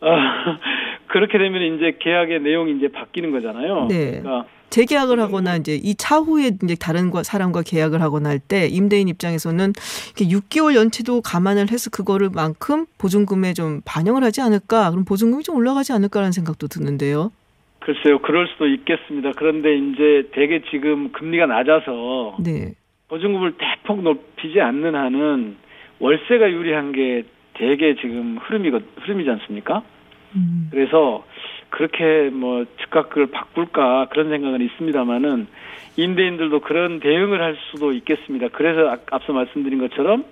아, 그렇게 되면 이제 계약의 내용이 이제 바뀌는 거잖아요. 네. 그러니까 재계약을 하거나 이제 이 차후에 이제 다른 과- 사람과 계약을 하거나 할 때 임대인 입장에서는 이렇게 6개월 연체도 감안을 해서 그거를 만큼 보증금에 좀 반영을 하지 않을까? 그럼 보증금이 좀 올라가지 않을까라는 생각도 드는데요. 글쎄요, 그럴 수도 있겠습니다. 그런데 이제 대개 지금 금리가 낮아서 네. 보증금을 대폭 높이지 않는 한은 월세가 유리한 게 대개 지금 흐름이 흐름이지 않습니까? 음. 그래서 그렇게 뭐 즉각을 바꿀까 그런 생각은 있습니다만은 임대인들도 그런 대응을 할 수도 있겠습니다. 그래서 아- 앞서 말씀드린 것처럼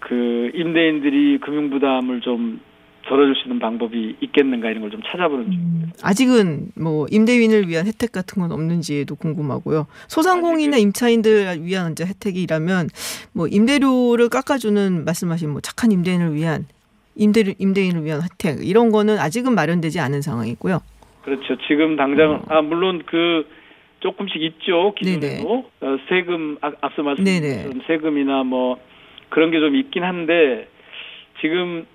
그 임대인들이 금융 부담을 좀 덜어줄 수 있는 방법이 있겠는가 이런 걸 좀 찾아보는 중. 아직은 뭐 임대인을 위한 혜택 같은 건 없는지도 궁금하고요. 소상공인이나 임차인들 위한 이제 혜택이라면 뭐 임대료를 깎아주는 말씀하신 뭐 착한 임대인을 위한 임대 임대인을 위한 혜택. 이런 거는 아직은 마련되지 않은 상황이고요. 그렇죠. 지금 당장 아 물론 그 조금씩 있죠 기존에도. 어, 세금 아, 앞서 말씀드린 세금이나 뭐 그런 게 좀 있긴 한데 지금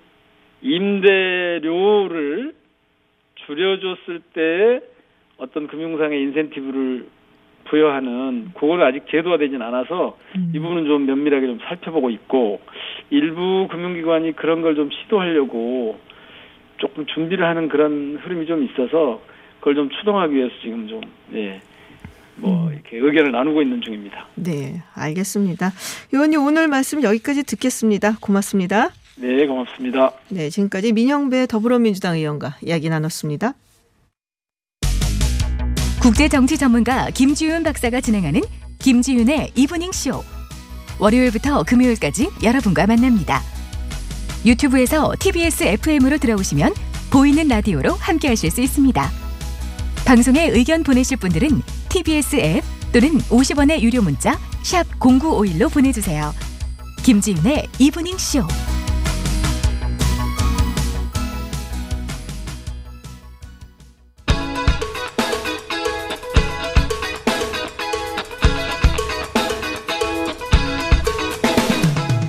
임대료를 줄여줬을 때 어떤 금융상의 인센티브를 부여하는 그거는 아직 제도화 되진 않아서 이 부분은 좀 면밀하게 좀 살펴보고 있고 일부 금융기관이 그런 걸 좀 시도하려고 조금 준비를 하는 그런 흐름이 좀 있어서 그걸 좀 추동하기 위해서 지금 좀 예. 뭐 이렇게 의견을 나누고 있는 중입니다. 네, 알겠습니다. 의원님 오늘 말씀 여기까지 듣겠습니다. 고맙습니다. 네, 고맙습니다. 네, 지금까지 민영배 더불어민주당 의원과 이야기 나눴습니다. 국제 정치 전문가 김지윤 박사가 진행하는 김지윤의 이브닝 쇼. 월요일부터 금요일까지 여러분과 만납니다. 유튜브에서 TBS FM으로 들어오시면 보이는 라디오로 함께 하실 수 있습니다. 방송에 의견 보내실 분들은 TBS 앱 또는 50원의 유료 문자 샵 #0951로 보내 주세요. 김지윤의 이브닝 쇼.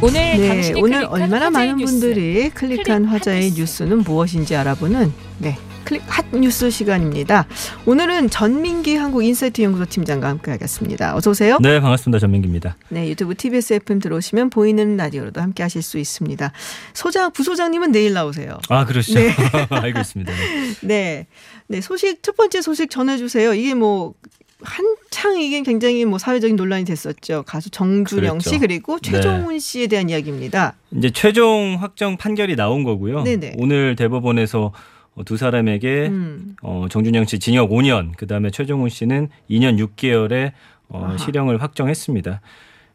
오늘 네, 당신이 오늘 클릭한 얼마나 화제의 많은 뉴스. 분들이 클릭한 화제의 뉴스는 무엇인지 알아보는 네, 클릭 핫 뉴스 시간입니다. 오늘은 전민기 한국 인사이트 연구소 팀장과 함께하겠습니다. 어서 오세요. 네, 반갑습니다. 전민기입니다. 네, 유튜브 TBS FM 들어오시면 보이는 라디오로도 함께하실 수 있습니다. 소장 부소장님은 내일 나오세요. 아, 그러시죠. 네. 알고 있습니다. 네. 네, 네 소식 첫 번째 소식 전해주세요. 이게 뭐 한창 이게 굉장히 뭐 사회적인 논란이 됐었죠. 가수 정준영 그랬죠. 씨 그리고 네. 최종훈 씨에 대한 이야기입니다. 이제 최종 확정 판결이 나온 거고요. 네네. 오늘 대법원에서 어, 두 사람에게 음. 어, 정준영 씨 징역 5년, 그다음에 최종훈 씨는 2년 6개월의 어. 실형을 확정했습니다.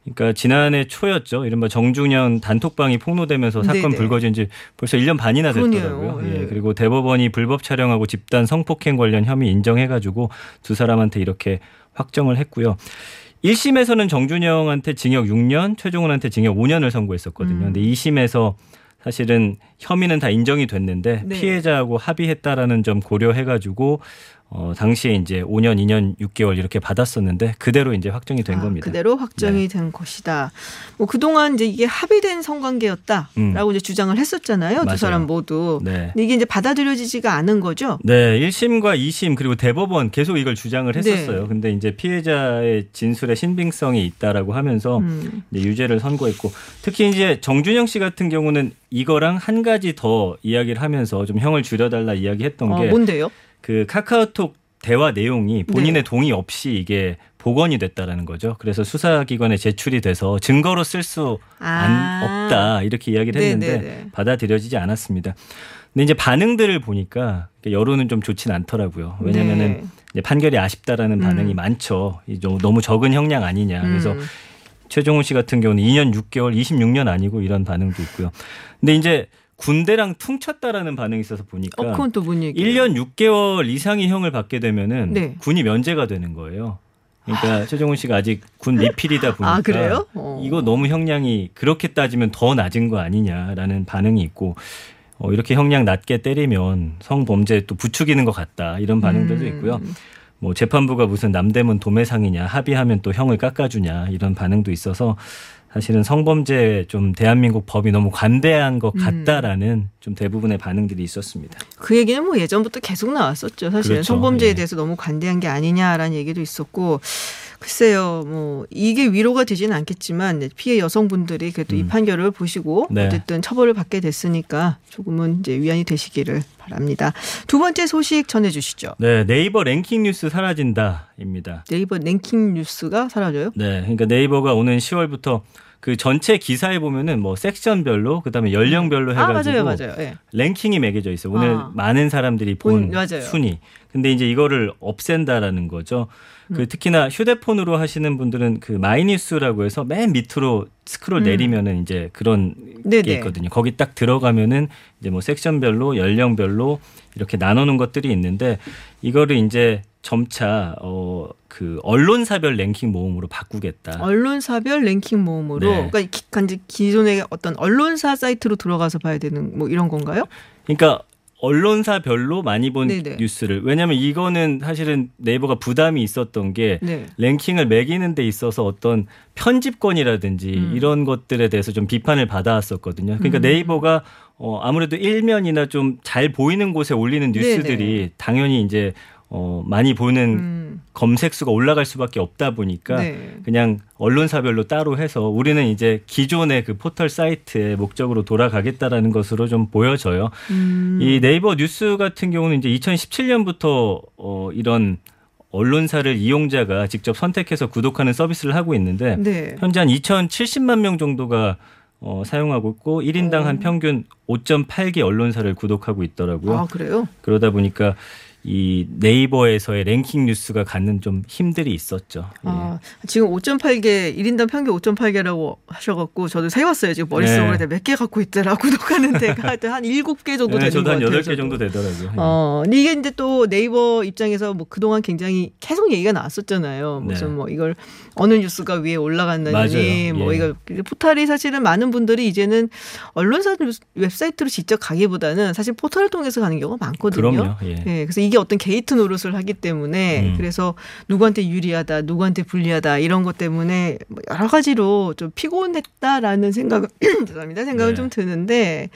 그러니까 지난해 초였죠. 이른바 정준영 단톡방이 폭로되면서 사건 네네. 불거진 지 벌써 1년 반이나. 됐더라고요. 예. 예. 그리고 대법원이 불법 촬영하고 집단 성폭행 관련 혐의 인정해가지고 두 사람한테 이렇게 확정을 했고요. 1심에서는 정준영한테 징역 6년, 최종훈한테 징역 5년을 선고했었거든요. 음. 근데 2심에서 사실은 혐의는 다 인정이 됐는데 네. 피해자하고 합의했다라는 점 고려해가지고 어, 당시에 이제 5년, 2년, 6개월 이렇게 받았었는데 그대로 이제 확정이 된 아, 겁니다. 그대로 확정이 된 것이다. 뭐 그동안 이제 이게 합의된 성관계였다라고 이제 주장을 했었잖아요. 두 음. 맞아요. 사람 모두. 네. 근데 이게 이제 받아들여지지가 않은 거죠. 네, 1심과 2심 그리고 대법원 계속 이걸 주장을 네. 했었어요. 근데 이제 피해자의 진술의 신빙성이 있다라고 하면서 음. 이제 유죄를 선고했고 특히 이제 정준영 씨 같은 경우는 이거랑 한 가지 더 이야기를 하면서 좀 형을 줄여달라 이야기했던 어, 게 뭔데요? 그 카카오톡 대화 내용이 본인의 네. 동의 없이 이게 복원이 됐다라는 거죠. 그래서 수사기관에 제출이 돼서 증거로 쓸수 아. 없다 이렇게 이야기를 했는데 네네네. 받아들여지지 않았습니다. 근데 이제 반응들을 보니까 여론은 좀 좋진 않더라고요. 왜냐면은 네. 판결이 아쉽다라는 반응이 음. 많죠. 너무 적은 형량 아니냐. 그래서 음. 최종훈 씨 같은 경우는 2년 6개월, 26년 아니고 이런 반응도 있고요. 근데 이제 군대랑 퉁쳤다라는 반응이 있어서 보니까 어, 그건 또 뭔 얘기예요? 1년 6개월 이상의 형을 받게 되면은 네. 군이 면제가 되는 거예요. 그러니까 최종훈 씨가 아직 군 미필이다 보니까 아? 어. 이거 너무 형량이 그렇게 따지면 더 낮은 거 아니냐라는 반응이 있고 어, 이렇게 형량 낮게 때리면 성범죄 또 부추기는 것 같다 이런 반응들도 음. 있고요. 뭐 재판부가 무슨 남대문 도매상이냐 합의하면 또 형을 깎아주냐 이런 반응도 있어서 사실은 성범죄 좀 대한민국 법이 너무 관대한 것 음. 같다라는 좀 대부분의 반응들이 있었습니다. 그 얘기는 뭐 예전부터 계속 나왔었죠. 사실은 그렇죠. 성범죄에 예. 대해서 너무 관대한 게 아니냐라는 얘기도 있었고 글쎄요, 뭐 이게 위로가 되지는 않겠지만 피해 여성분들이 그래도 이 음. 판결을 보시고 네. 어쨌든 처벌을 받게 됐으니까 조금은 이제 위안이 되시기를 바랍니다. 두 번째 소식 전해주시죠. 네, 네이버 랭킹 뉴스 사라진다입니다. 네이버 랭킹 뉴스가 사라져요? 네, 그러니까 네이버가 오는 10월부터 그 전체 기사에 보면은 뭐 섹션별로 그다음에 연령별로 아 해가지고 맞아요, 맞아요. 예. 랭킹이 매겨져 있어요. 오늘 아. 많은 사람들이 본. 순위. 근데 이제 이거를 없앤다라는 거죠. 음. 그 특히나 휴대폰으로 하시는 분들은 그 마이뉴스라고 해서 맨 밑으로 스크롤 음. 내리면은 이제 그런 네네. 게 있거든요. 거기 딱 들어가면은 이제 뭐 섹션별로 연령별로 이렇게 나누는 것들이 있는데 이거를 이제 점차 어 그 언론사별 랭킹 모음으로 바꾸겠다. 언론사별 랭킹 모음으로 네. 그러니까 기, 간- 기존의 어떤 언론사 사이트로 들어가서 봐야 되는 뭐 이런 건가요? 그러니까 언론사별로 많이 본 네네. 뉴스를 왜냐하면 이거는 사실은 네이버가 부담이 있었던 게 네. 랭킹을 매기는 데 있어서 어떤 편집권이라든지 음. 이런 것들에 대해서 좀 비판을 받아왔었거든요. 그러니까 음. 네이버가 어 아무래도 일면이나 좀 잘 보이는 곳에 올리는 뉴스들이 네네. 당연히 이제 어 많이 보는 음. 검색 수가 올라갈 수밖에 없다 보니까 네. 그냥 언론사별로 따로 해서 우리는 이제 기존의 그 포털 사이트의 목적으로 돌아가겠다라는 것으로 좀 보여져요. 음. 이 네이버 뉴스 같은 경우는 이제 2017년부터 어 이런 언론사를 이용자가 직접 선택해서 구독하는 서비스를 하고 있는데 네. 현재 한 2,070만 명 정도가 어, 사용하고 있고 1인당 한 평균 5.8개 언론사를 구독하고 있더라고요. 아 그래요? 그러다 보니까 이 네이버에서의 랭킹 뉴스가 갖는 좀 힘들이 있었죠. 예. 아, 지금 5.8개, 1인당 평균 5.8개라고 하셔갖고 저도 세봤어요. 지금 머릿속으로 네. 몇개 갖고 있더라. 구독하는 데가 하여튼 한 7개 정도 네, 되는 저도 것한 같아요. 8개 정도 되더라고요. 예. 어, 이게 근데 또 네이버 입장에서 뭐 그동안 굉장히 계속 얘기가 나왔었잖아요. 무슨 네. 뭐 이걸 어느 뉴스가 위에 맞아요. 뭐 예. 이거 포털이 사실은 많은 분들이 이제는 언론사 웹사이트로 직접 가기보다는 사실 포털을 통해서 가는 경우가 많거든요. 그럼요. 예. 예, 그래서 이게 어떤 게이트 노릇을 하기 때문에 음. 그래서 누구한테 유리하다, 누구한테 불리하다 이런 것 때문에 뭐 여러 가지로 좀 피곤했다라는 생각은 죄송합니다. 생각은 네. 좀 드는데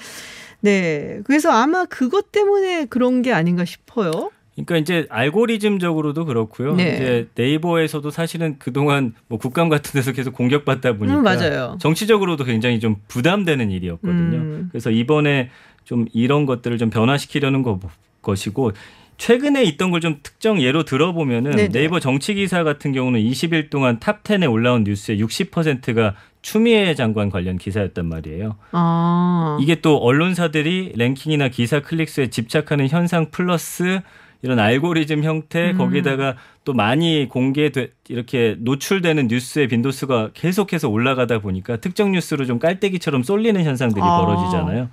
네. 그래서 아마 그것 때문에 그런 게 아닌가 싶어요. 그러니까 이제 알고리즘적으로도 그렇고요. 네. 이제 네이버에서도 사실은 그동안 뭐 국감 같은 데서 계속 공격받다 보니까 음. 정치적으로도 굉장히 좀 부담되는 일이었거든요. 음. 그래서 이번에 좀 이런 것들을 좀 변화시키려는 거, 것이고 최근에 있던 걸 좀 특정 예로 들어보면은 네네. 네이버 정치 기사 같은 경우는 20일 동안 탑 10에 올라온 뉴스의 60%가 추미애 장관 관련 기사였단 말이에요. 아. 이게 또 언론사들이 랭킹이나 기사 클릭수에 집착하는 현상 플러스 이런 알고리즘 형태 음. 거기다가 또 많이 공개돼 이렇게 노출되는 뉴스의 빈도수가 계속해서 올라가다 보니까 특정 뉴스로 좀 깔때기처럼 쏠리는 현상들이 아. 벌어지잖아요.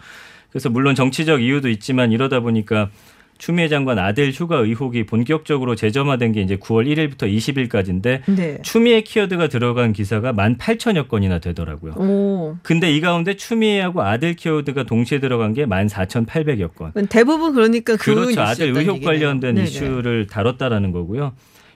그래서 물론 정치적 이유도 있지만 이러다 보니까 추미애 장관 아들 휴가 의혹이 본격적으로 재점화된 게 이제 9월 1일부터 20일까지인데 네. 추미애 키워드가 들어간 기사가 18,000여 건이나 되더라고요. 오. 근데 이 가운데 추미애하고 아들 키워드가 동시에 들어간 게 14,800여 건. 대부분 그러니까 그 그렇죠. 아들 의혹 얘기네요. 관련된 네네. 이슈를 다뤘다라는 거고요.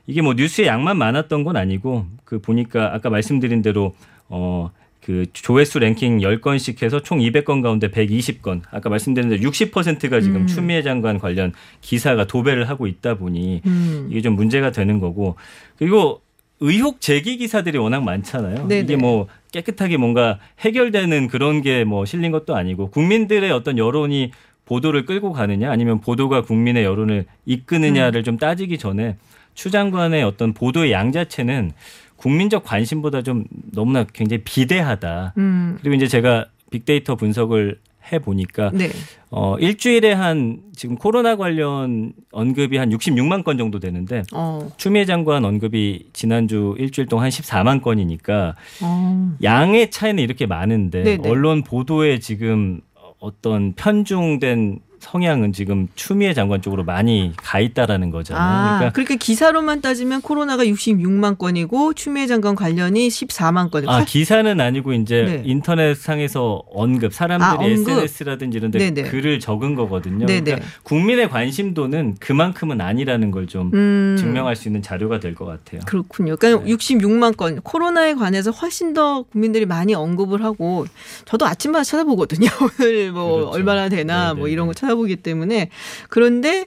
이게 뭐 뉴스의 양만 많았던 건 아니고 그 보니까 아까 말씀드린 대로 어 그 조회수 랭킹 10건씩 해서 총 200건 가운데 120건. 아까 말씀드린 대로 60%가 지금 음. 추미애 장관 관련 기사가 도배를 하고 있다 보니 음. 이게 좀 문제가 되는 거고. 그리고 의혹 제기 기사들이 워낙 많잖아요. 네네. 이게 뭐 깨끗하게 뭔가 해결되는 그런 게 뭐 실린 것도 아니고 국민들의 어떤 여론이 보도를 끌고 가느냐 아니면 보도가 국민의 여론을 이끄느냐를 좀 따지기 전에 추 장관의 어떤 보도의 양 자체는 국민적 관심보다 좀 너무나 굉장히 비대하다. 음. 그리고 이제 제가 빅데이터 분석을 해 보니까 네. 어 일주일에 한 지금 코로나 관련 언급이 한 66만 건 정도 되는데 어. 추미애 장관 언급이 지난주 일주일 동안 한 14만 건이니까 어. 양의 차이는 이렇게 많은데 네네. 언론 보도에 지금 어떤 편중된 성향은 지금 추미애 장관 쪽으로 많이 가 있다라는 거잖아요. 아, 그러니까 그러니까 기사로만 따지면 코로나가 66만 건이고 추미애 장관 관련이 14만 건. 아 기사는 아니고 이제 네. 인터넷 상에서 언급 사람들이 아, 언급. SNS라든지 이런 데 네네. 글을 적은 거거든요. 네네. 그러니까 국민의 관심도는 그만큼은 아니라는 걸좀 음. 증명할 수 있는 자료가 될 것 같아요. 그렇군요. 그러니까 네. 66만 건 코로나에 관해서 훨씬 더 국민들이 많이 언급을 하고 저도 아침마다 찾아보거든요. 오늘 뭐 그렇죠. 얼마나 되나 뭐 네네네. 이런 거 찾아 보기 때문에 그런데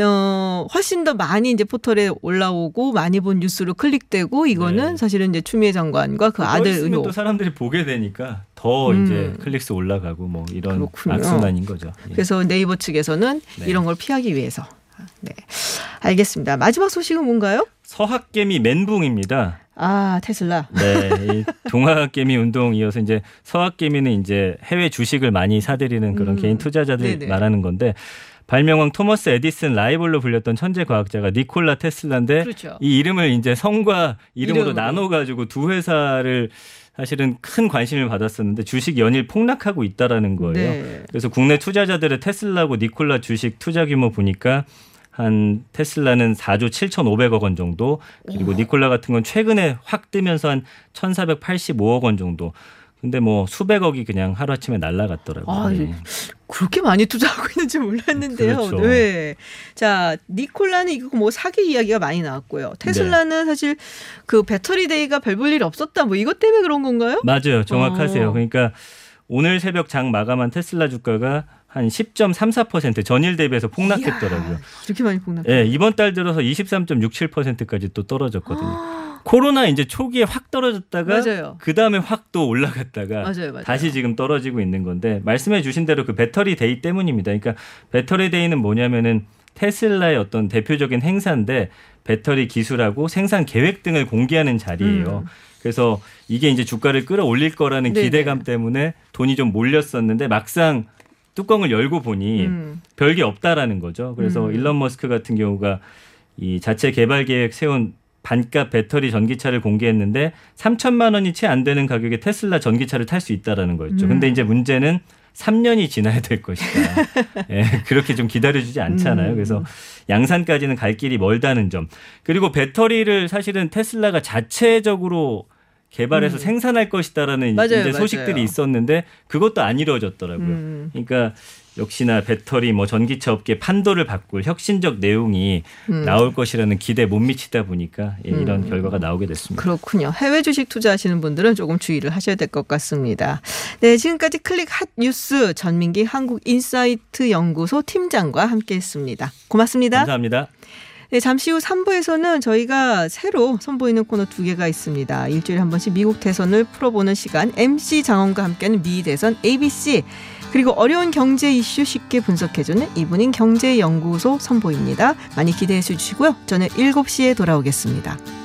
어 훨씬 더 많이 이제 포털에 올라오고 많이 본 뉴스로 클릭되고 이거는 네. 사실은 이제 추미애 장관과 그 아들 의혹 또 사람들이 보게 되니까 더 음. 이제 클릭수 올라가고 뭐 이런 그렇군요. 악순환인 거죠. 예. 그래서 네이버 측에서는 네. 이런 걸 피하기 위해서 네 알겠습니다. 마지막 소식은 뭔가요? 서학개미 멘붕입니다. 아 테슬라. 네, 이 동학개미 운동 이어서 이제 서학개미는 이제 해외 주식을 많이 사들이는 그런 음. 개인 투자자들 네네. 말하는 건데 발명왕 토머스 에디슨 라이벌로 불렸던 천재 과학자가 니콜라 테슬라인데 그렇죠. 이 이름을 이제 성과 이름으로 이름으로. 나눠 가지고 두 회사를 사실은 큰 관심을 받았었는데 주식 연일 폭락하고 있다라는 거예요. 네. 그래서 국내 투자자들의 테슬라하고 니콜라 주식 투자 규모 보니까 한 테슬라는 4조 7,500억 원 정도 그리고 니콜라 같은 건 최근에 확 뜨면서 한 1,485억 원 정도. 근데 뭐 수백억이 그냥 하루아침에 날라갔더라고요. 아, 예. 그렇게 많이 투자하고 있는지 몰랐는데요. 그렇죠. 네. 자, 니콜라는 이거 뭐 사기 이야기가 많이 나왔고요. 테슬라는 사실 그 배터리 데이가 별 볼 일 없었다. 뭐 이것 때문에 그런 건가요? 맞아요. 정확하세요. 어. 그러니까 오늘 새벽 장 마감한 테슬라 주가가 한 10.34% 전일 대비해서 폭락했더라고요. 이렇게 많이 폭락. 예, 이번 달 들어서 23.67%까지 또 떨어졌거든요. 코로나 이제 초기에 확 떨어졌다가. 그 다음에 확 또 올라갔다가 맞아요, 맞아요. 다시 지금 떨어지고 있는 건데 말씀해 주신 대로 그 배터리 데이 때문입니다. 그러니까 배터리 데이는 뭐냐면은 테슬라의 어떤 대표적인 행사인데 배터리 기술하고 생산 계획 등을 공개하는 자리예요. 음. 그래서 이게 이제 주가를 끌어올릴 거라는 네네. 기대감 때문에 돈이 좀 몰렸었는데 막상 뚜껑을 열고 보니 음. 별게 없다라는 거죠. 그래서 음. 일론 머스크 같은 경우가 이 자체 개발 계획 세운 반값 배터리 전기차를 공개했는데 3천만 원이 채 안 되는 가격에 테슬라 전기차를 탈 수 있다라는 거였죠. 음. 근데 이제 문제는 3년이 지나야 될 것이다. 예, 그렇게 좀 기다려주지 않잖아요. 음. 그래서 양산까지는 갈 길이 멀다는 점. 그리고 배터리를 사실은 테슬라가 자체적으로 개발해서 음. 생산할 것이다라는 맞아요, 이제 소식들이 맞아요. 있었는데 그것도 안 이루어졌더라고요. 음. 그러니까 역시나 배터리 뭐 전기차 업계 판도를 바꿀 혁신적 내용이 음. 나올 것이라는 기대에 못 미치다 보니까 예, 이런 음. 결과가 나오게 됐습니다. 그렇군요. 해외 주식 투자하시는 분들은 조금 주의를 하셔야 될 것 같습니다. 네, 지금까지 클릭 핫 뉴스 전민기 한국 인사이트 연구소 팀장과 함께했습니다. 고맙습니다. 감사합니다. 네, 잠시 후 3부에서는 저희가 새로 선보이는 코너 두 개가 있습니다. 일주일에 한 번씩 미국 대선을 풀어보는 시간 MC 장원과 함께하는 미 대선 ABC 그리고 어려운 경제 이슈 쉽게 분석해주는 이분인 경제연구소 선보입니다. 많이 기대해 주시고요. 저는 7시에 돌아오겠습니다.